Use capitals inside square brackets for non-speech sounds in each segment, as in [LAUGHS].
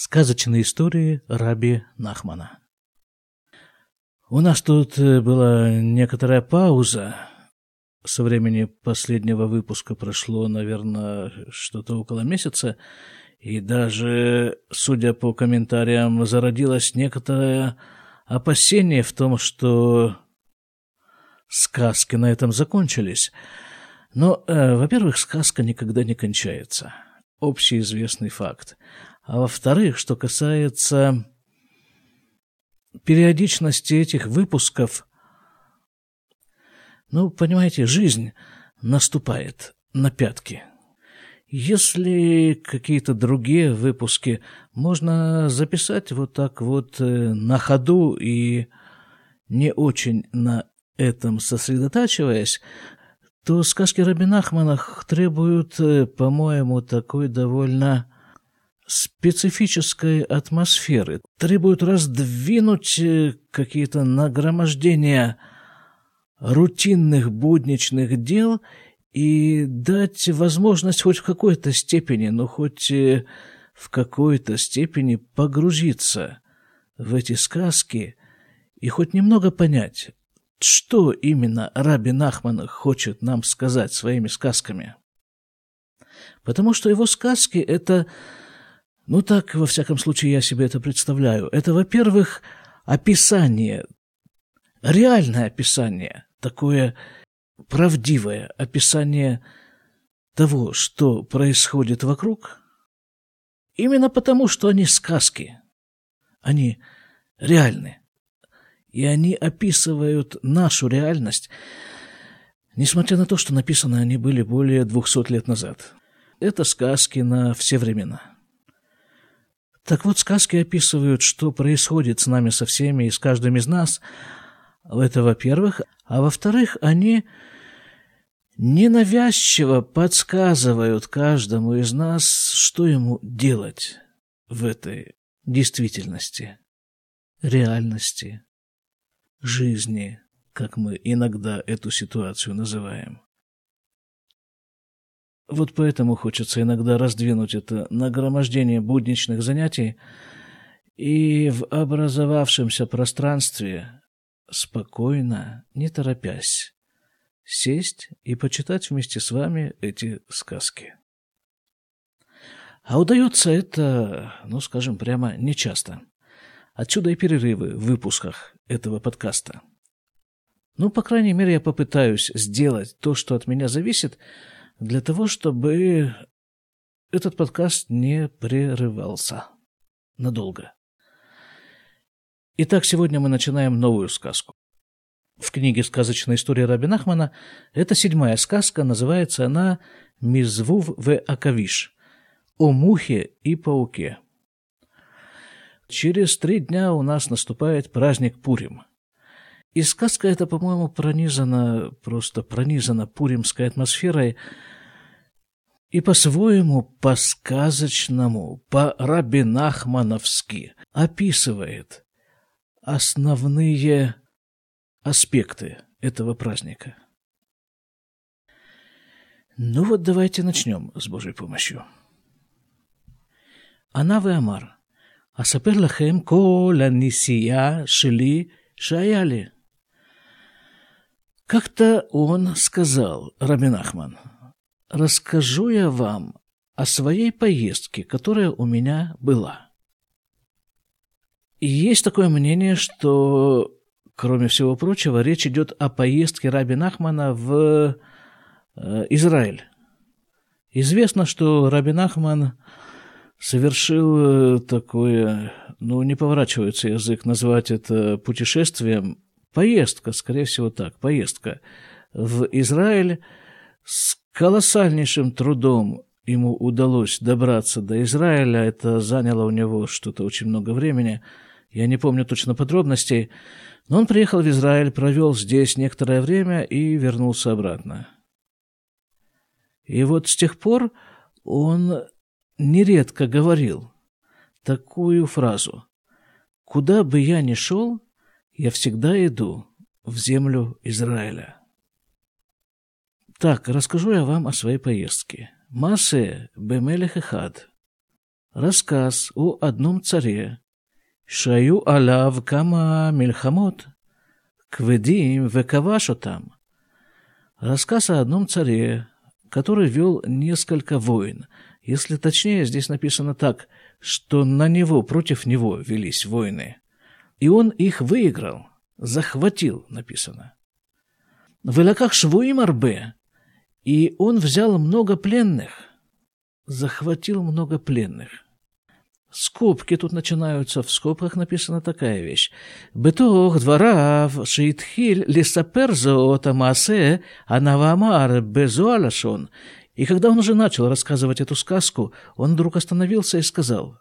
Сказочные истории Раби Нахмана. У нас тут э, была некоторая пауза. Со времени последнего выпуска прошло, наверное, что-то около месяца. И даже, судя по комментариям, зародилось некоторое опасение в том, что сказки на этом закончились. Но, э, во-первых, сказка никогда не кончается. Общеизвестный факт. А во-вторых, что касается периодичности этих выпусков, ну, понимаете, жизнь наступает на пятки. Если какие-то другие выпуски можно записать вот так вот э, на ходу и не очень на этом сосредотачиваясь, то сказки Рабинахмана требуют, э, по-моему, такой довольно специфической атмосферы, требуют раздвинуть э, какие-то нагромождения рутинных будничных дел и дать возможность хоть в какой-то степени, ну хоть э, в какой-то степени погрузиться в эти сказки и хоть немного понять, что именно Раби Нахман хочет нам сказать своими сказками. Потому что его сказки — это ну так, во всяком случае, я себе это представляю. Это, во-первых, описание, реальное описание, такое правдивое описание того, что происходит вокруг, именно потому, что они сказки, они реальны. И они описывают нашу реальность, несмотря на то, что написаны они были более двухсот лет назад. Это сказки на все времена. Так вот, сказки описывают, что происходит с нами со всеми и с каждым из нас. Это во-первых. А во-вторых, они ненавязчиво подсказывают каждому из нас, что ему делать в этой действительности, реальности, жизни, как мы иногда эту ситуацию называем. Вот поэтому хочется иногда раздвинуть это нагромождение будничных занятий и в образовавшемся пространстве спокойно, не торопясь, сесть и почитать вместе с вами эти сказки. А удается это, ну, скажем прямо, нечасто. Отсюда и перерывы в выпусках этого подкаста. Ну, по крайней мере, я попытаюсь сделать то, что от меня зависит – для того, чтобы этот подкаст не прерывался надолго. Итак, сегодня мы начинаем новую сказку. В книге «Сказочная история Раби Нахмана» это седьмая сказка, называется она «Мизвув в Акавиш» о мухе и пауке. Через три дня у нас наступает праздник Пурим. И сказка эта, по-моему, пронизана, просто пронизана пуримской атмосферой, и по-своему, по-сказочному, по-рабинахмановски описывает основные аспекты этого праздника. Ну вот давайте начнем с Божьей помощью. Она вы Амар. Асапер лахем кола нисия шили шаяли. Как-то он сказал, Рабин Ахман, расскажу я вам о своей поездке, которая у меня была. И есть такое мнение, что, кроме всего прочего, речь идет о поездке Раби Нахмана в э, Израиль. Известно, что Раби Нахман совершил э, такое, ну, не поворачивается язык назвать это путешествием, поездка, скорее всего так, поездка в Израиль с колоссальнейшим трудом ему удалось добраться до Израиля. Это заняло у него что-то очень много времени. Я не помню точно подробностей. Но он приехал в Израиль, провел здесь некоторое время и вернулся обратно. И вот с тех пор он нередко говорил такую фразу. «Куда бы я ни шел, я всегда иду в землю Израиля». Так, расскажу я вам о своей поездке. Массе Бемелех Эхад. рассказ о одном царе, Шаю алав кама мильхамот, кведим векавашотам. Рассказ о одном царе, который вел несколько войн. Если точнее, здесь написано так, что на него, против него велись войны. И он их выиграл, захватил, написано. В Илаках Швуим Арбе, и он взял много пленных, захватил много пленных. Скобки тут начинаются, в скобках написана такая вещь. «Бетох дворав шиитхиль лисапер зоота маасе анавамар безуалашон». И когда он уже начал рассказывать эту сказку, он вдруг остановился и сказал,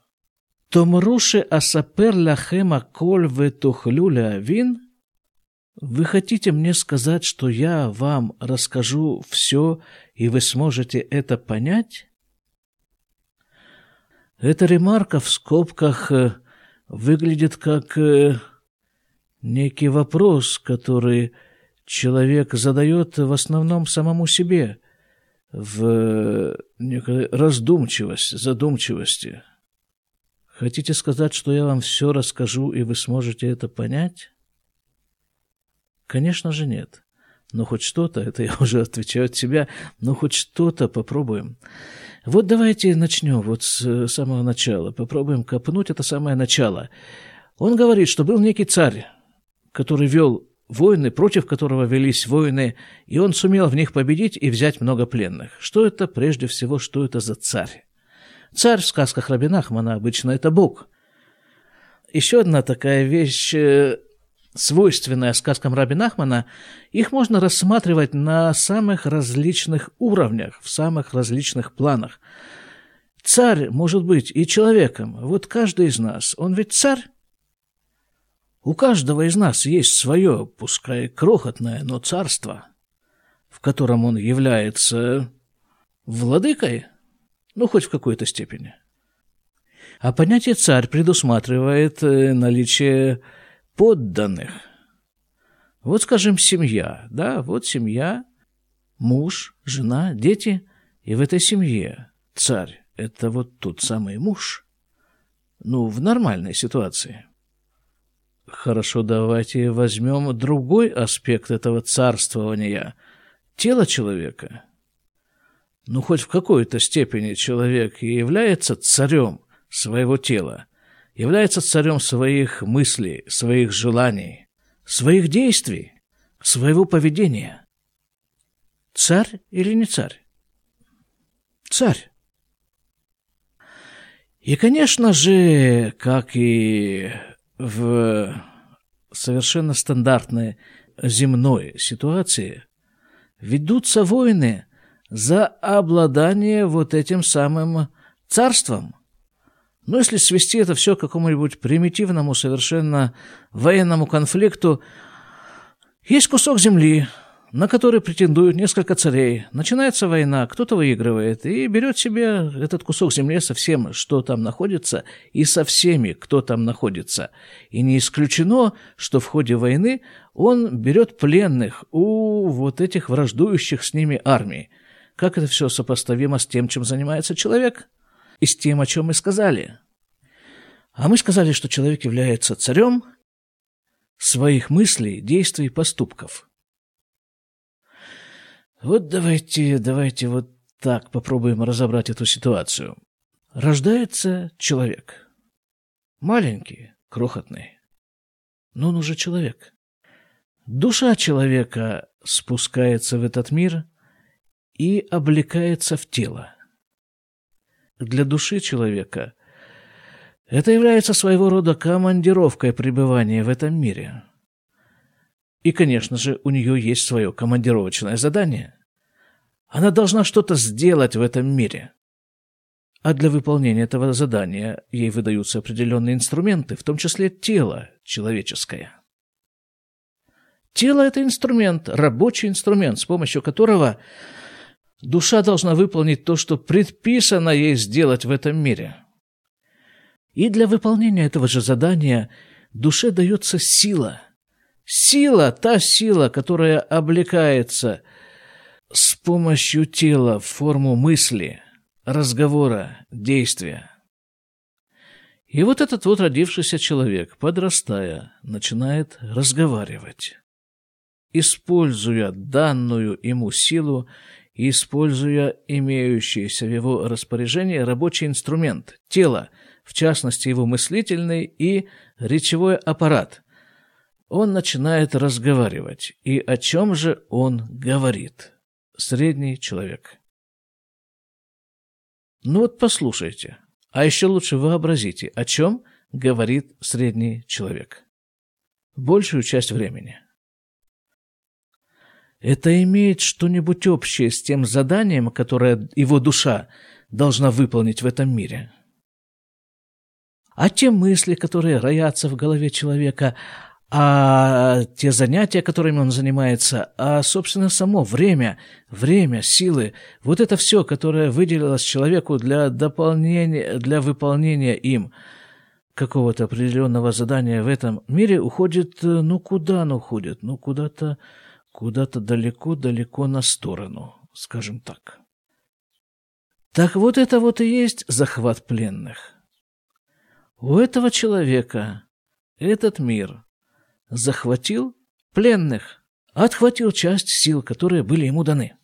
«Томруше асапер лахема коль ветухлюля вин?» Вы хотите мне сказать, что я вам расскажу все, и вы сможете это понять? Эта ремарка в скобках э, выглядит как э, некий вопрос, который человек задает в основном самому себе в некой раздумчивости, задумчивости. Хотите сказать, что я вам все расскажу, и вы сможете это понять? Конечно же нет. Но хоть что-то, это я [LAUGHS] уже отвечаю от себя, но хоть что-то попробуем. Вот давайте начнем вот с э, самого начала. Попробуем копнуть это самое начало. Он говорит, что был некий царь, который вел войны, против которого велись войны, и он сумел в них победить и взять много пленных. Что это, прежде всего, что это за царь? Царь в сказках Рабин Ахмана обычно это Бог. Еще одна такая вещь э, свойственная сказкам Раби Нахмана, их можно рассматривать на самых различных уровнях, в самых различных планах. Царь может быть и человеком. Вот каждый из нас, он ведь царь. У каждого из нас есть свое, пускай крохотное, но царство, в котором он является владыкой, ну, хоть в какой-то степени. А понятие «царь» предусматривает э, наличие подданных. Вот, скажем, семья, да, вот семья, муж, жена, дети, и в этой семье царь – это вот тот самый муж. Ну, в нормальной ситуации. Хорошо, давайте возьмем другой аспект этого царствования – тело человека. Ну, хоть в какой-то степени человек и является царем своего тела – является царем своих мыслей, своих желаний, своих действий, своего поведения. Царь или не царь? Царь. И, конечно же, как и в совершенно стандартной земной ситуации, ведутся войны за обладание вот этим самым царством, но если свести это все к какому-нибудь примитивному, совершенно военному конфликту, есть кусок земли, на который претендуют несколько царей. Начинается война, кто-то выигрывает и берет себе этот кусок земли со всем, что там находится, и со всеми, кто там находится. И не исключено, что в ходе войны он берет пленных у вот этих враждующих с ними армий. Как это все сопоставимо с тем, чем занимается человек? и с тем, о чем мы сказали. А мы сказали, что человек является царем своих мыслей, действий, поступков. Вот давайте, давайте вот так попробуем разобрать эту ситуацию. Рождается человек. Маленький, крохотный. Но он уже человек. Душа человека спускается в этот мир и облекается в тело для души человека это является своего рода командировкой пребывания в этом мире. И, конечно же, у нее есть свое командировочное задание. Она должна что-то сделать в этом мире. А для выполнения этого задания ей выдаются определенные инструменты, в том числе тело человеческое. Тело – это инструмент, рабочий инструмент, с помощью которого Душа должна выполнить то, что предписано ей сделать в этом мире. И для выполнения этого же задания душе дается сила. Сила, та сила, которая облекается с помощью тела в форму мысли, разговора, действия. И вот этот вот родившийся человек, подрастая, начинает разговаривать, используя данную ему силу используя имеющийся в его распоряжении рабочий инструмент – тело, в частности его мыслительный и речевой аппарат. Он начинает разговаривать. И о чем же он говорит? Средний человек. Ну вот послушайте, а еще лучше вообразите, о чем говорит средний человек. Большую часть времени. Это имеет что-нибудь общее с тем заданием, которое его душа должна выполнить в этом мире. А те мысли, которые роятся в голове человека, а те занятия, которыми он занимается, а, собственно, само время, время, силы, вот это все, которое выделилось человеку для дополнения, для выполнения им какого-то определенного задания в этом мире, уходит, ну куда оно уходит? Ну куда-то, куда-то далеко-далеко на сторону, скажем так. Так вот это вот и есть захват пленных. У этого человека этот мир – захватил пленных, отхватил часть сил, которые были ему даны.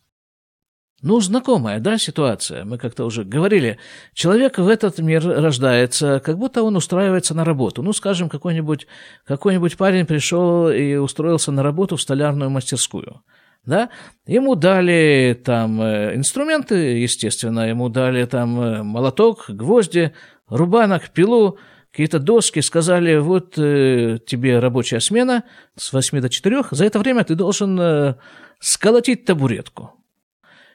Ну, знакомая, да, ситуация. Мы как-то уже говорили. Человек в этот мир рождается, как будто он устраивается на работу. Ну, скажем, какой-нибудь какой парень пришел и устроился на работу в столярную мастерскую. Да? Ему дали там э, инструменты, естественно, ему дали там э, молоток, гвозди, рубанок, пилу, какие-то доски, сказали, вот э, тебе рабочая смена с 8 до 4, за это время ты должен э, сколотить табуретку.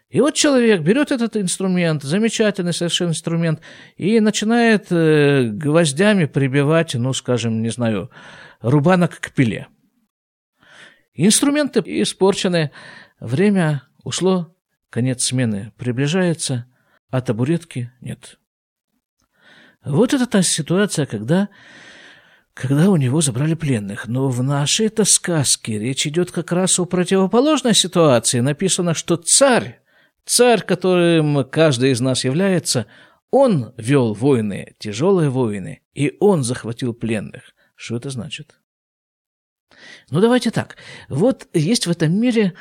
И вот человек берет этот инструмент, замечательный совершенно инструмент, и начинает э, гвоздями прибивать, ну, скажем, не знаю, рубанок к пиле. Инструменты испорчены, время ушло, конец смены приближается, а табуретки нет. Вот это та ситуация, когда, когда у него забрали пленных. Но в нашей это сказке речь идет как раз о противоположной ситуации. Написано, что царь, царь, которым каждый из нас является, он вел войны, тяжелые войны, и он захватил пленных. Что это значит? Ну, давайте так. Вот есть в этом мире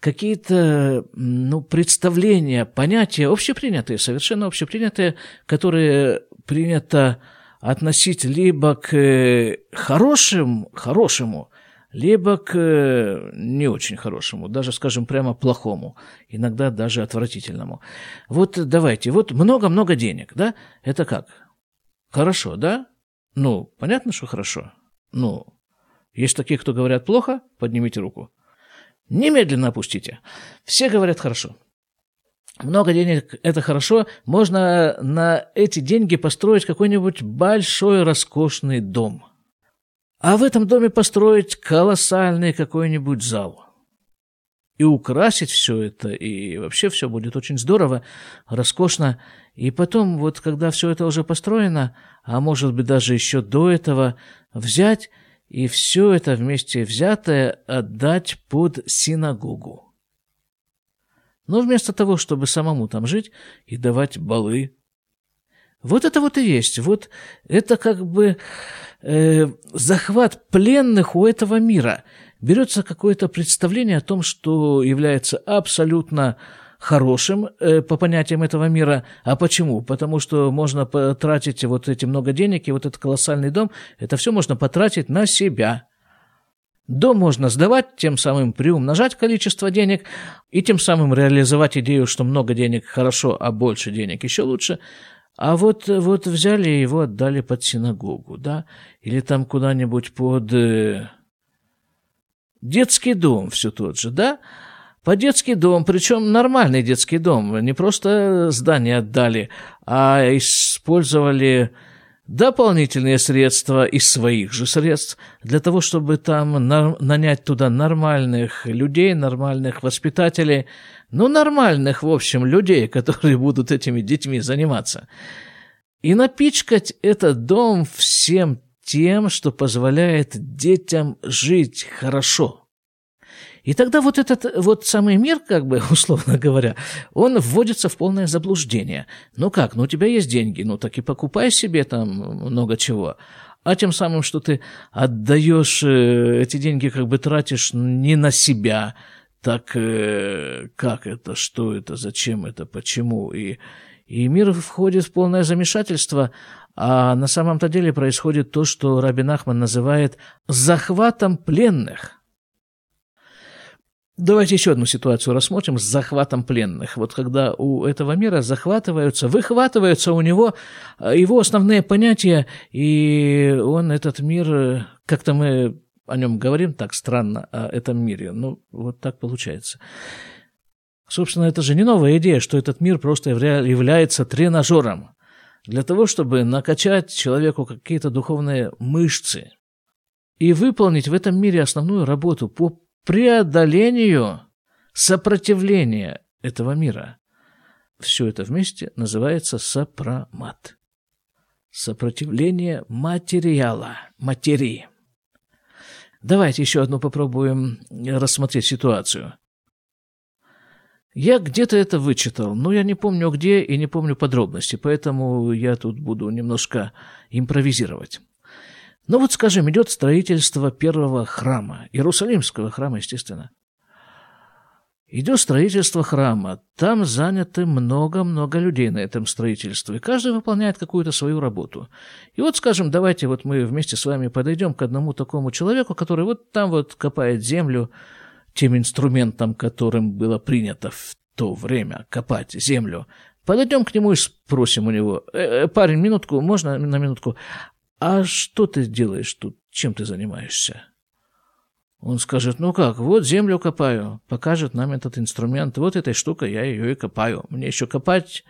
какие-то ну, представления, понятия общепринятые, совершенно общепринятые, которые принято относить либо к э, хорошим, хорошему, либо к э, не очень хорошему, даже, скажем, прямо плохому, иногда даже отвратительному. Вот давайте, вот много-много денег, да? Это как? Хорошо, да? Ну, понятно, что хорошо. Ну, есть такие, кто говорят плохо, поднимите руку. Немедленно опустите. Все говорят хорошо. Много денег – это хорошо. Можно на эти деньги построить какой-нибудь большой роскошный дом. А в этом доме построить колоссальный какой-нибудь зал. И украсить все это, и вообще все будет очень здорово, роскошно. И потом, вот когда все это уже построено, а может быть даже еще до этого, взять и все это вместе взятое отдать под синагогу. Но вместо того, чтобы самому там жить и давать балы. Вот это вот и есть. Вот это как бы э, захват пленных у этого мира. Берется какое-то представление о том, что является абсолютно хорошим э, по понятиям этого мира. А почему? Потому что можно потратить вот эти много денег и вот этот колоссальный дом, это все можно потратить на себя. Дом можно сдавать, тем самым приумножать количество денег и тем самым реализовать идею, что много денег хорошо, а больше денег еще лучше. А вот, вот взяли его, отдали под синагогу, да, или там куда-нибудь под э, детский дом все тот же, да, по детский дом, причем нормальный детский дом, не просто здание отдали, а использовали дополнительные средства из своих же средств для того, чтобы там нанять туда нормальных людей, нормальных воспитателей, ну, нормальных, в общем, людей, которые будут этими детьми заниматься. И напичкать этот дом всем тем, что позволяет детям жить хорошо – И тогда вот этот вот самый мир, как бы, [LAUGHS] условно говоря, он вводится в полное заблуждение. Ну как, ну у тебя есть деньги, ну так и покупай себе там много чего. А тем самым, что ты отдаешь э, эти деньги, как бы тратишь не на себя, так э, как это, что это, зачем это, почему. И, и мир входит в полное замешательство, а на самом-то деле происходит то, что Рабин Ахман называет захватом пленных – Давайте еще одну ситуацию рассмотрим с захватом пленных. Вот когда у этого мира захватываются, выхватываются у него э, его основные понятия, и он этот мир, как-то мы о нем говорим так странно, о этом мире. Ну, вот так получается. Собственно, это же не новая идея, что этот мир просто является тренажером для того, чтобы накачать человеку какие-то духовные мышцы и выполнить в этом мире основную работу по преодолению сопротивления этого мира. Все это вместе называется сопромат. Сопротивление материала, материи. Давайте еще одну попробуем рассмотреть ситуацию. Я где-то это вычитал, но я не помню где и не помню подробности, поэтому я тут буду немножко импровизировать. Ну вот, скажем, идет строительство первого храма, Иерусалимского храма, естественно. Идет строительство храма, там заняты много-много людей на этом строительстве, каждый выполняет какую-то свою работу. И вот, скажем, давайте вот мы вместе с вами подойдем к одному такому человеку, который вот там вот копает землю тем инструментом, которым было принято в то время копать землю. Подойдем к нему и спросим у него, э, э парень, минутку, можно на минутку, а что ты делаешь тут? Чем ты занимаешься? Он скажет, ну как, вот землю копаю, покажет нам этот инструмент, вот этой штукой я ее и копаю. Мне еще копать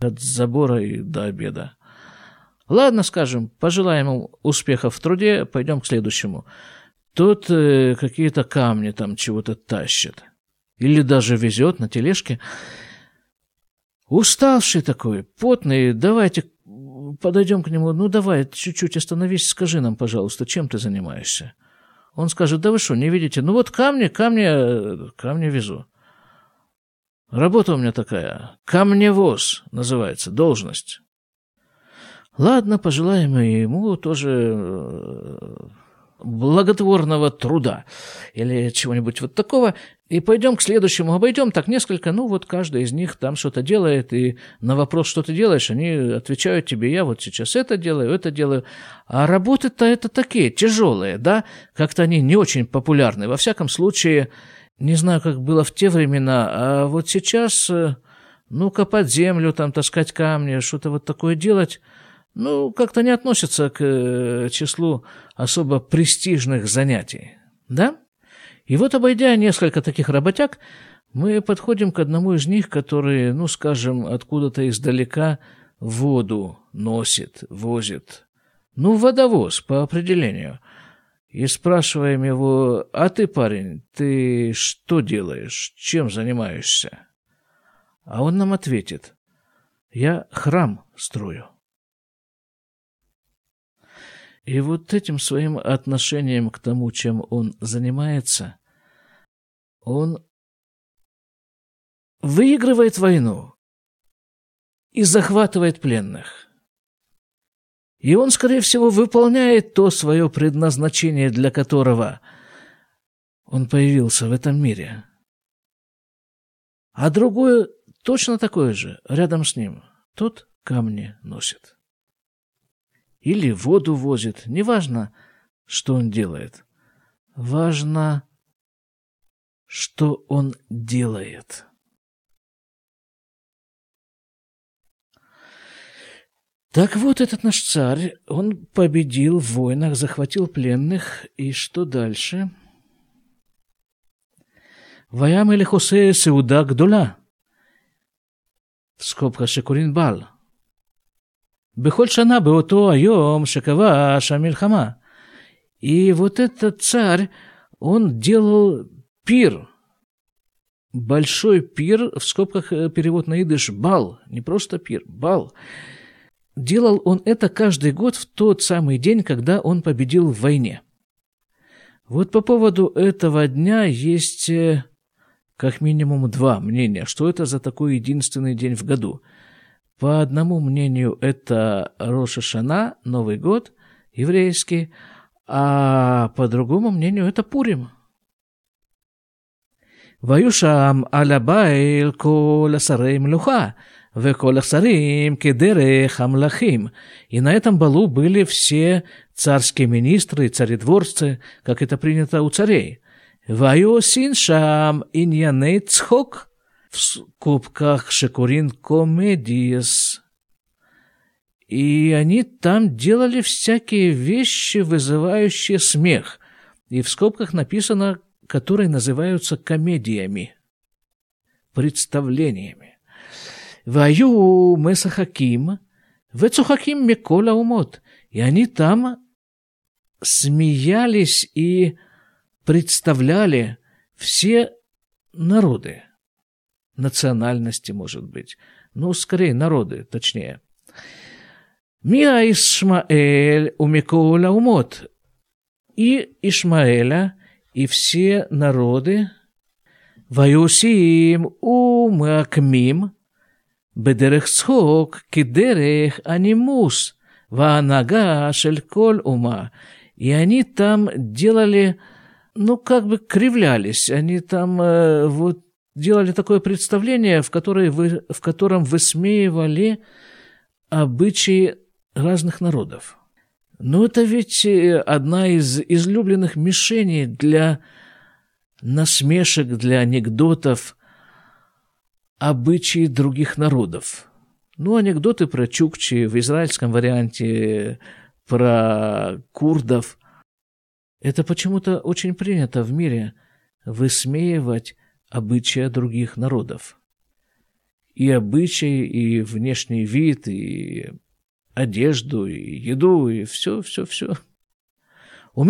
от забора и до обеда. Ладно, скажем, пожелаем ему успехов в труде, пойдем к следующему. Тут э, какие-то камни там чего-то тащит. Или даже везет на тележке. Уставший такой, потный, давайте подойдем к нему, ну давай, чуть-чуть остановись, скажи нам, пожалуйста, чем ты занимаешься? Он скажет, да вы что, не видите? Ну вот камни, камни, камни везу. Работа у меня такая, камневоз называется, должность. Ладно, пожелаем ему тоже э, благотворного труда или чего-нибудь вот такого. И пойдем к следующему, обойдем так несколько, ну вот каждый из них там что-то делает, и на вопрос, что ты делаешь, они отвечают тебе, я вот сейчас это делаю, это делаю. А работы-то это такие, тяжелые, да, как-то они не очень популярны. Во всяком случае, не знаю, как было в те времена, а вот сейчас, э, ну, копать землю, там, таскать камни, что-то вот такое делать – ну, как-то не относятся к э, числу особо престижных занятий, да? И вот, обойдя несколько таких работяг, мы подходим к одному из них, который, ну, скажем, откуда-то издалека воду носит, возит. Ну, водовоз, по определению. И спрашиваем его, а ты, парень, ты что делаешь, чем занимаешься? А он нам ответит, я храм строю. И вот этим своим отношением к тому, чем он занимается, он выигрывает войну и захватывает пленных. И он, скорее всего, выполняет то свое предназначение, для которого он появился в этом мире. А другое точно такое же, рядом с ним. Тот камни носит или воду возит. Неважно, что он делает. Важно, что он делает. Так вот, этот наш царь, он победил в войнах, захватил пленных, и что дальше? Ваям или Хосе Сеуда Гдола. В скобках Шекурин Бал. Бехоль шана бы беото айом шакава шамильхама. И вот этот царь, он делал пир, большой пир, в скобках э, перевод на идыш, бал, не просто пир, бал. Делал он это каждый год в тот самый день, когда он победил в войне. Вот по поводу этого дня есть э, как минимум два мнения, что это за такой единственный день в году – по одному мнению, это Рошашана, Новый год еврейский, а по другому мнению, это Пурим. Ваюшам алябайл коля сарей млюха, веколях сарим кедере хамлахим. И на этом балу были все царские министры, царедворцы, как это принято у царей. Ваю иньяней цхок – в скобках шекурин комедиес. И они там делали всякие вещи, вызывающие смех. И в скобках написано, которые называются комедиями, представлениями. Ваю Месахаким, Вецухаким Микола Умот. И они там смеялись и представляли все народы, национальности, может быть. Ну, скорее, народы, точнее. Миа Ишмаэль у Микоуля умот. И Ишмаэля, и все народы Ваюсим умакмим бедерех схок кидерех анимус ваанага шельколь ума. И они там делали, ну, как бы кривлялись, они там э, вот делали такое представление, в, которое вы, в котором высмеивали обычаи разных народов. Но это ведь э, одна из излюбленных мишеней для насмешек, для анекдотов, обычаи других народов. Ну, анекдоты про чукчи в израильском варианте, про курдов. Это почему-то очень принято в мире высмеивать обычаи других народов. И обычаи, и внешний вид, и одежду, и еду, и все, все, все. У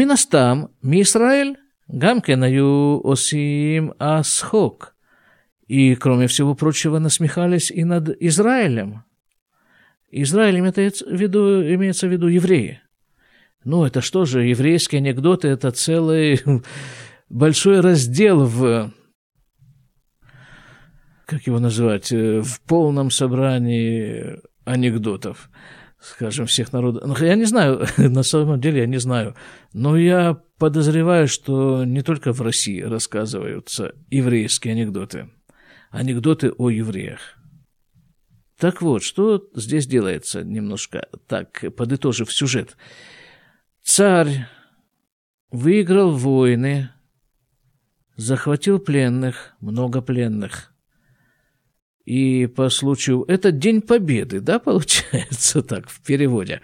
Мисраэль, Гамкен аю осим асхок – и, кроме всего прочего, насмехались и над Израилем. Израилем это виду, имеется в виду евреи. Ну, это что же, еврейские анекдоты – это целый [LAUGHS] большой раздел в, как его называть, в полном собрании анекдотов, скажем, всех народов. Ну, я не знаю, [LAUGHS] на самом деле я не знаю, но я подозреваю, что не только в России рассказываются еврейские анекдоты – анекдоты о евреях. Так вот, что здесь делается немножко, так, подытожив сюжет. Царь выиграл войны, захватил пленных, много пленных. И по случаю... Это День Победы, да, [LAUGHS] получается так, в переводе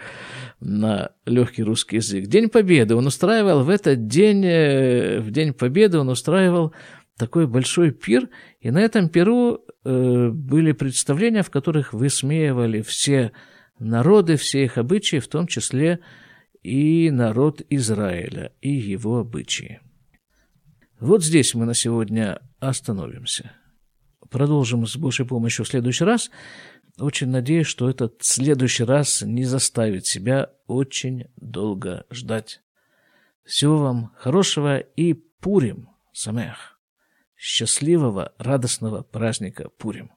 на легкий русский язык. День Победы. Он устраивал в этот день, э, в День Победы он устраивал такой большой пир, и на этом пиру э, были представления, в которых высмеивали все народы, все их обычаи, в том числе и народ Израиля, и его обычаи. Вот здесь мы на сегодня остановимся. Продолжим с Божьей помощью в следующий раз. Очень надеюсь, что этот следующий раз не заставит себя очень долго ждать. Всего вам хорошего и Пурим, Самех! счастливого, радостного праздника Пурим.